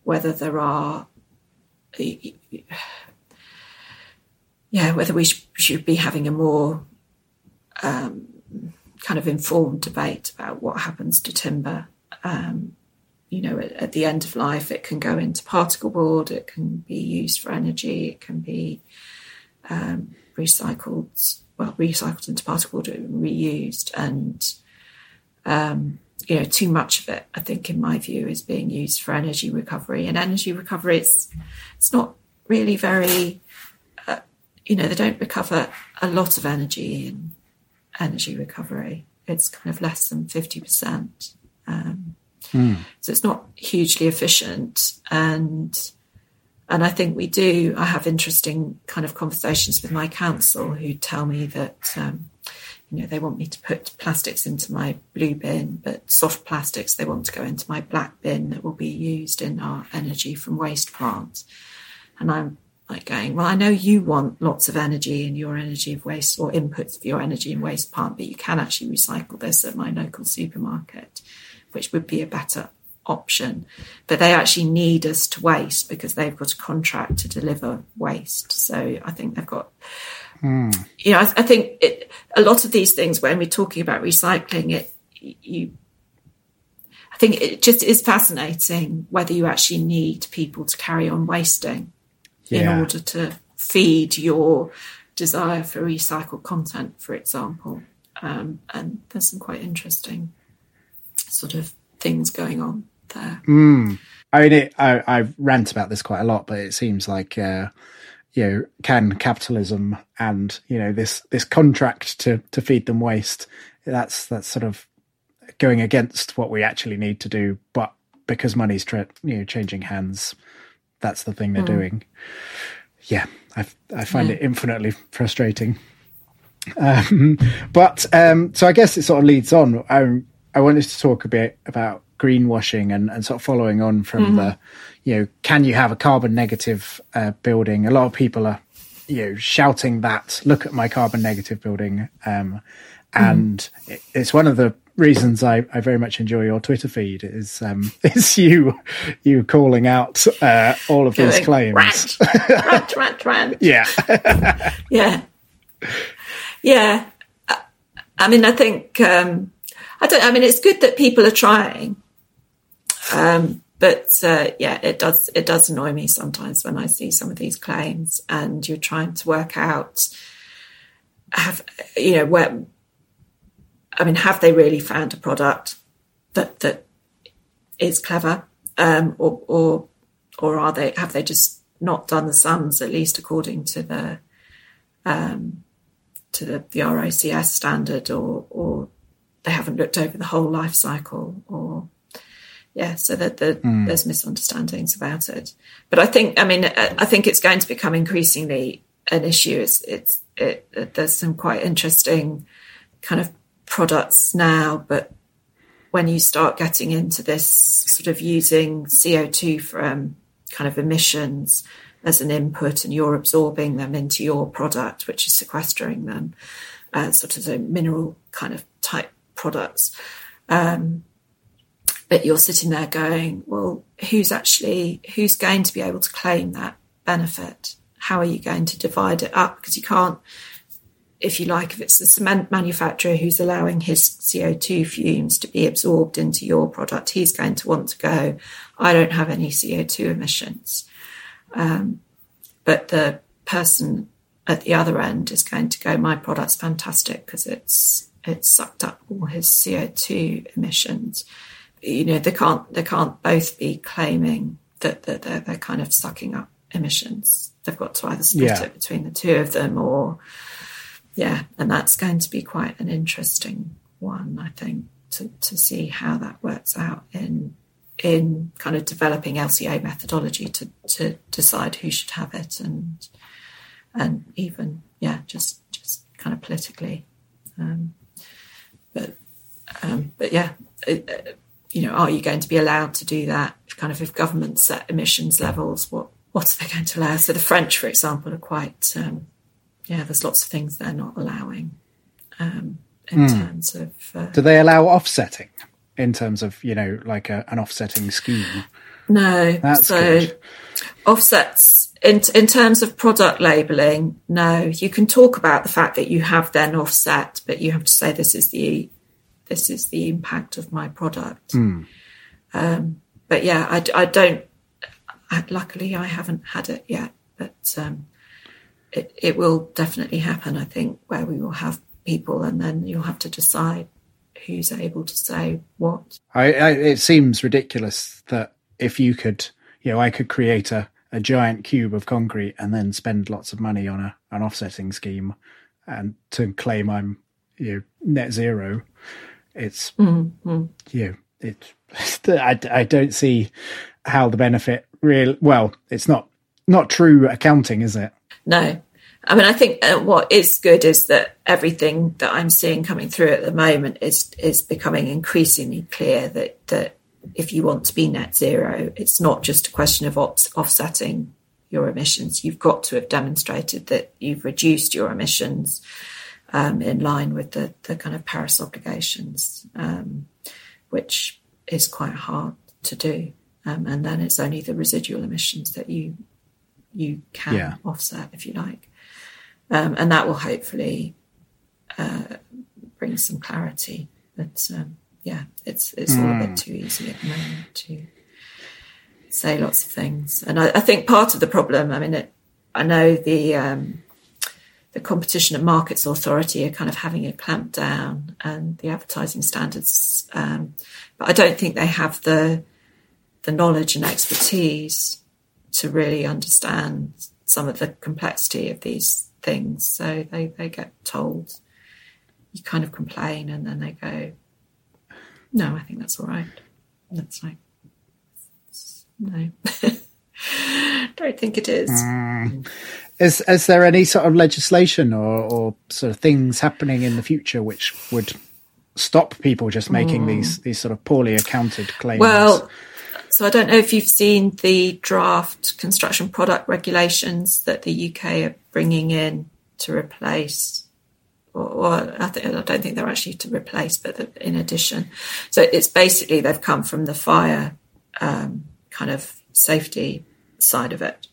whether there are, yeah, whether we should be having a more um, kind of informed debate about what happens to timber. Um, you know, at, at, the end of life, it can go into particle board, it can be used for energy, it can be um, recycled, well, recycled into particle board reused. And, um, you know, too much of it, I think, in my view, is being used for energy recovery. And energy recovery, it's, it's not really very, uh, you know, they don't recover a lot of energy in energy recovery. It's kind of less than 50%. Um, Mm. So it's not hugely efficient. And and I think we do. I have interesting kind of conversations with my council who tell me that um, you know they want me to put plastics into my blue bin, but soft plastics they want to go into my black bin that will be used in our energy from waste plants. And I'm like going, well, I know you want lots of energy in your energy of waste or inputs for your energy and waste plant, but you can actually recycle this at my local supermarket which would be a better option. But they actually need us to waste because they've got a contract to deliver waste. So I think they've got, mm. you know, I, I think it, a lot of these things when we're talking about recycling, it you. I think it just is fascinating whether you actually need people to carry on wasting yeah. in order to feed your desire for recycled content, for example. Um, and there's some quite interesting sort of things going on there. Mm. I mean, it, I, I rant about this quite a lot, but it seems like, uh, you know, can capitalism and you know this this contract to to feed them waste that's that's sort of going against what we actually need to do, but because money's tra- you know changing hands, that's the thing they're mm. doing. Yeah, I I find yeah. it infinitely frustrating. Um, but um, so I guess it sort of leads on. Um, I wanted to talk a bit about greenwashing and, and sort of following on from mm-hmm. the, you know, can you have a carbon negative uh, building? A lot of people are, you know, shouting that, look at my carbon negative building. Um, and mm. it, it's one of the reasons I, I very much enjoy your Twitter feed is um, <laughs> is you you calling out uh, all of these claims. Rant, rant, rant, rant. <laughs> <laughs> Yeah, yeah, yeah. I mean, I think um, I don't. I mean, it's good that people are trying, um, but uh, yeah, it does. It does annoy me sometimes when I see some of these claims, and you're trying to work out have you know where. I mean, have they really found a product that that is clever, um, or or or are they have they just not done the sums at least according to the um, to the, the RICS standard, or or they haven't looked over the whole life cycle or yeah so that the, mm. there's misunderstandings about it but i think i mean i think it's going to become increasingly an issue it's it's it, it, there's some quite interesting kind of products now but when you start getting into this sort of using co2 from kind of emissions as an input and you're absorbing them into your product which is sequestering them uh, sort of a mineral kind of type products. Um, but you're sitting there going, well, who's actually, who's going to be able to claim that benefit? How are you going to divide it up? Because you can't, if you like, if it's the cement manufacturer who's allowing his CO2 fumes to be absorbed into your product, he's going to want to go, I don't have any CO2 emissions. Um, but the person at the other end is going to go, my product's fantastic because it's it's sucked up all his CO2 emissions. You know, they can't they can't both be claiming that, that they're, they're kind of sucking up emissions. They've got to either split yeah. it between the two of them or yeah, and that's going to be quite an interesting one, I think, to, to see how that works out in in kind of developing LCA methodology to to decide who should have it and and even yeah, just just kind of politically. Um, but um, but yeah, it, uh, you know, are you going to be allowed to do that? Kind of if government set emissions levels, what what are they going to allow? So the French, for example, are quite um, yeah. There's lots of things they're not allowing um, in mm. terms of. Uh, do they allow offsetting in terms of you know like a, an offsetting scheme? No, that's so good. offsets in in terms of product labeling. No, you can talk about the fact that you have then offset, but you have to say this is the this is the impact of my product. Mm. Um, but yeah, I, I don't. I, luckily, I haven't had it yet, but um, it it will definitely happen. I think where we will have people, and then you'll have to decide who's able to say what. I, I, it seems ridiculous that if you could, you know, I could create a, a giant cube of concrete and then spend lots of money on a an offsetting scheme and to claim I'm you know net zero. It's mm-hmm. you know, it. I, I don't see how the benefit real well. It's not not true accounting, is it? No, I mean, I think uh, what is good is that everything that I'm seeing coming through at the moment is is becoming increasingly clear that that if you want to be net zero, it's not just a question of offsetting your emissions. You've got to have demonstrated that you've reduced your emissions um, in line with the, the kind of Paris obligations, um, which is quite hard to do. Um, and then it's only the residual emissions that you you can yeah. offset, if you like, um, and that will hopefully uh, bring some clarity. But um, yeah, it's it's mm. all a bit hmm. too easy at the moment to say lots of things. And I, I think part of the problem, I mean, it, I know the um, the Competition and Markets Authority are kind of having a clamp down and the advertising standards, um, but I don't think they have the the knowledge and expertise to really understand some of the complexity of these things. So they, they get told, you kind of complain, and then they go, no, I think that's all right. And it's like, no, I <laughs> don't think it is. Mm. Is is there any sort of legislation or, or sort of things happening in the future which would stop people just making mm. these these sort of poorly accounted claims? Well, so I don't know if you've seen the draft construction product regulations that the UK are bringing in to replace or, I, think, I, don't think they're actually to replace, but in addition. So it's basically they've come from the fire um, kind of safety side of it.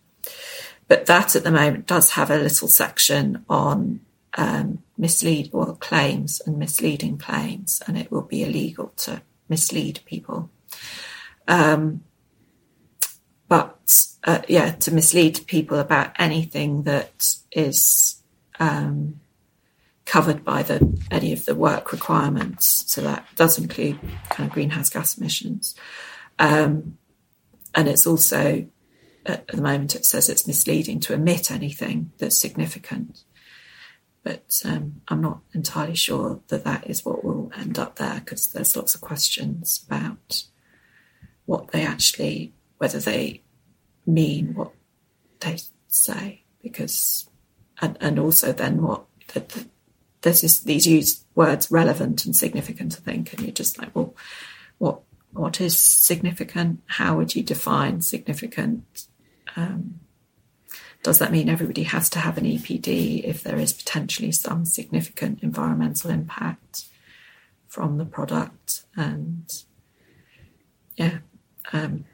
But that at the moment does have a little section on um, mislead or claims and misleading claims, and it will be illegal to mislead people. Um, but uh, yeah, to mislead people about anything that is um, covered by the any of the work requirements. So that does include kind of greenhouse gas emissions. Um, and it's also at the moment it says it's misleading to omit anything that's significant. But um, I'm not entirely sure that that is what will end up there because there's lots of questions about what they actually, whether they mean what they say, because, and, and also then what the, this, these used words relevant and significant, I think, and you're just like, well, what what is significant? How would you define significant? Um, does that mean everybody has to have an EPD if there is potentially some significant environmental impact from the product? And yeah, um,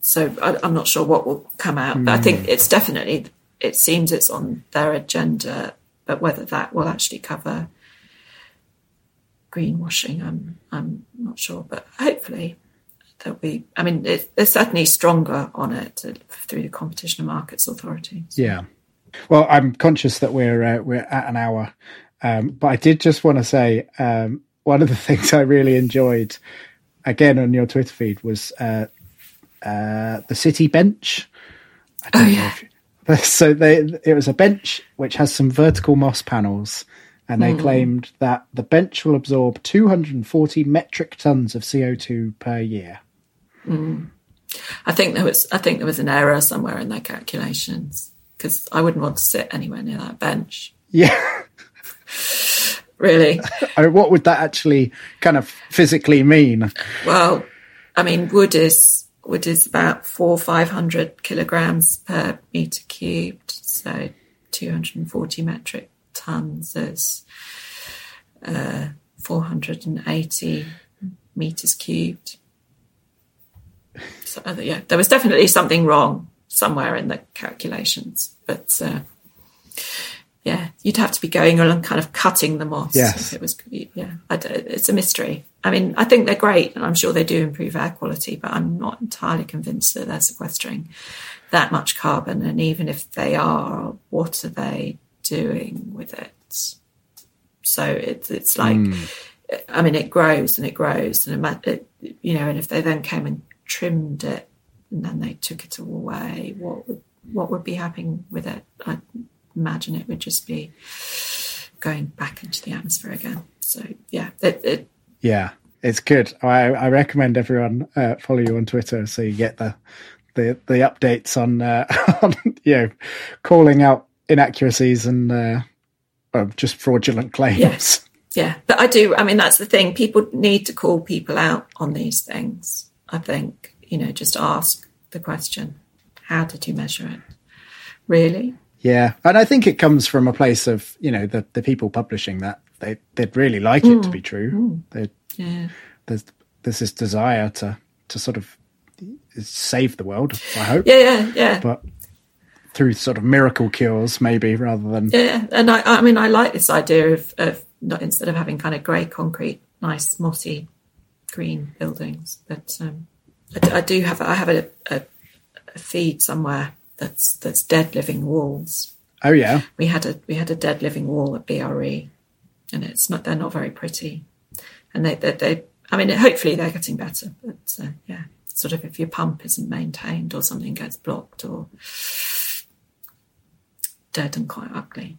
so I, am not sure what will come out, mm. but I think hmm. it's definitely. It seems it's on their agenda but whether that will actually cover greenwashing, I'm I'm not sure. But hopefully that we, I mean, it, they're certainly stronger on it through the Competition and Markets Authority. Yeah. Well, I'm conscious that we're uh, we're at an hour, um, but I did just want to say um, one of the <laughs> things I really enjoyed, again on your Twitter feed, was uh, uh, the city bench. oh yeah. You, <laughs> so they it was a bench which has some vertical moss panels, and they mm. claimed that the bench will absorb 240 metric tons of CO2 per year. Mm. I think there was I think there was an error somewhere in their calculations because I wouldn't want to sit anywhere near that bench. Yeah. <laughs> really. <laughs> I mean, what would that actually kind of physically mean? Well, I mean, wood is wood is about four five hundred kilograms per meter cubed, so two hundred and forty metric tons is uh, four hundred and eighty meters cubed. So, uh, yeah, there was definitely something wrong somewhere in the calculations, but uh, yeah, you'd have to be going on and kind of cutting the moss. Yes, it was. Yeah, it's a mystery. I mean, I think they're great, and I'm sure they do improve air quality, but I'm not entirely convinced that they're sequestering that much carbon. And even if they are, what are they doing with it? So it's it's like, mm. I mean, it grows and it grows, and it, you know, and if they then came and trimmed it and then they took it all away, what would what would be happening with it? I imagine it would just be going back into the atmosphere again. So yeah, it, it yeah, it's good. I, I recommend everyone uh, follow you on Twitter so you get the the the updates on uh, <laughs> on you know calling out inaccuracies and uh, well, just fraudulent claims. Yes. Yeah, but I do. I mean, that's the thing. People need to call people out on these things. I think you know, just ask the question: How did you measure it? Really? Yeah, and I think it comes from a place of you know the the people publishing that they they'd really like mm. it to be mm. true. Mm. Yeah. There's there's this desire to to sort of save the world. I hope. Yeah, yeah, yeah. But through sort of miracle cures, maybe rather than yeah. And I, I mean, I like this idea of of not instead of having kind of grey concrete, nice mossy green buildings. But um, I, I, do have I have a, a, a feed somewhere that's that's dead living walls. Oh yeah, we had a we had a dead living wall at BRE, and it's not they're not very pretty, and they they, they I mean hopefully they're getting better, but uh, yeah, sort of if your pump isn't maintained or something gets blocked or dead and quite ugly.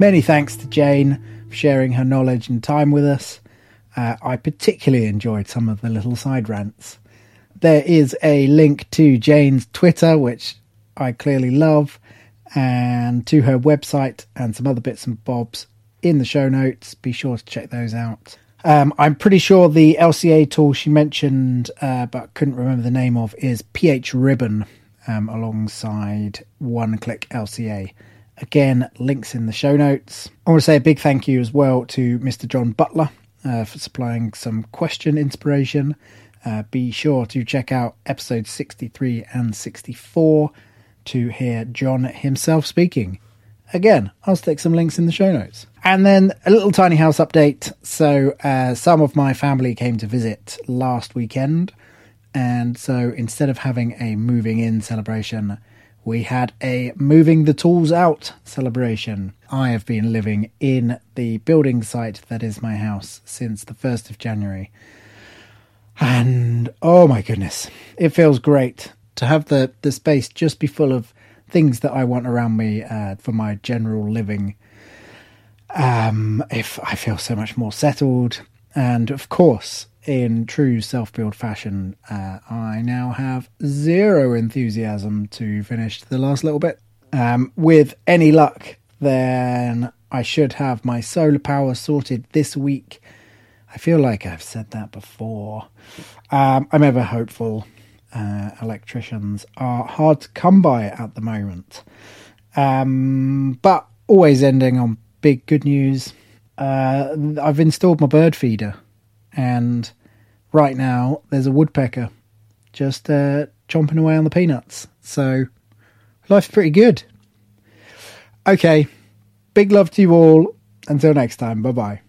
Many thanks to Jane for sharing her knowledge and time with us. Uh, I particularly enjoyed some of the little side rants. There is a link to Jane's Twitter, which I clearly love, and to her website and some other bits and bobs in the show notes. Be sure to check those out. Um, I'm pretty sure the LCA tool she mentioned, uh, but couldn't remember the name of, is PH Ribbon um, alongside One Click LCA. Again, links in the show notes. I want to say a big thank you as well to Mr. John Butler uh, for supplying some question inspiration. Uh, be sure to check out episodes 63 and 64 to hear John himself speaking. Again, I'll stick some links in the show notes. And then a little tiny house update. So, uh, some of my family came to visit last weekend. And so, instead of having a moving in celebration, we had a moving the tools out celebration. I have been living in the building site that is my house since the 1st of January. And oh my goodness, it feels great to have the, the space just be full of things that I want around me uh, for my general living. Um, if I feel so much more settled, and of course, in true self build fashion, uh, I now have zero enthusiasm to finish the last little bit. Um, with any luck, then I should have my solar power sorted this week. I feel like I've said that before. Um, I'm ever hopeful. Uh, electricians are hard to come by at the moment. Um, but always ending on big good news. Uh, I've installed my bird feeder, and right now there's a woodpecker just uh, chomping away on the peanuts. So life's pretty good. Okay, big love to you all. Until next time, bye bye.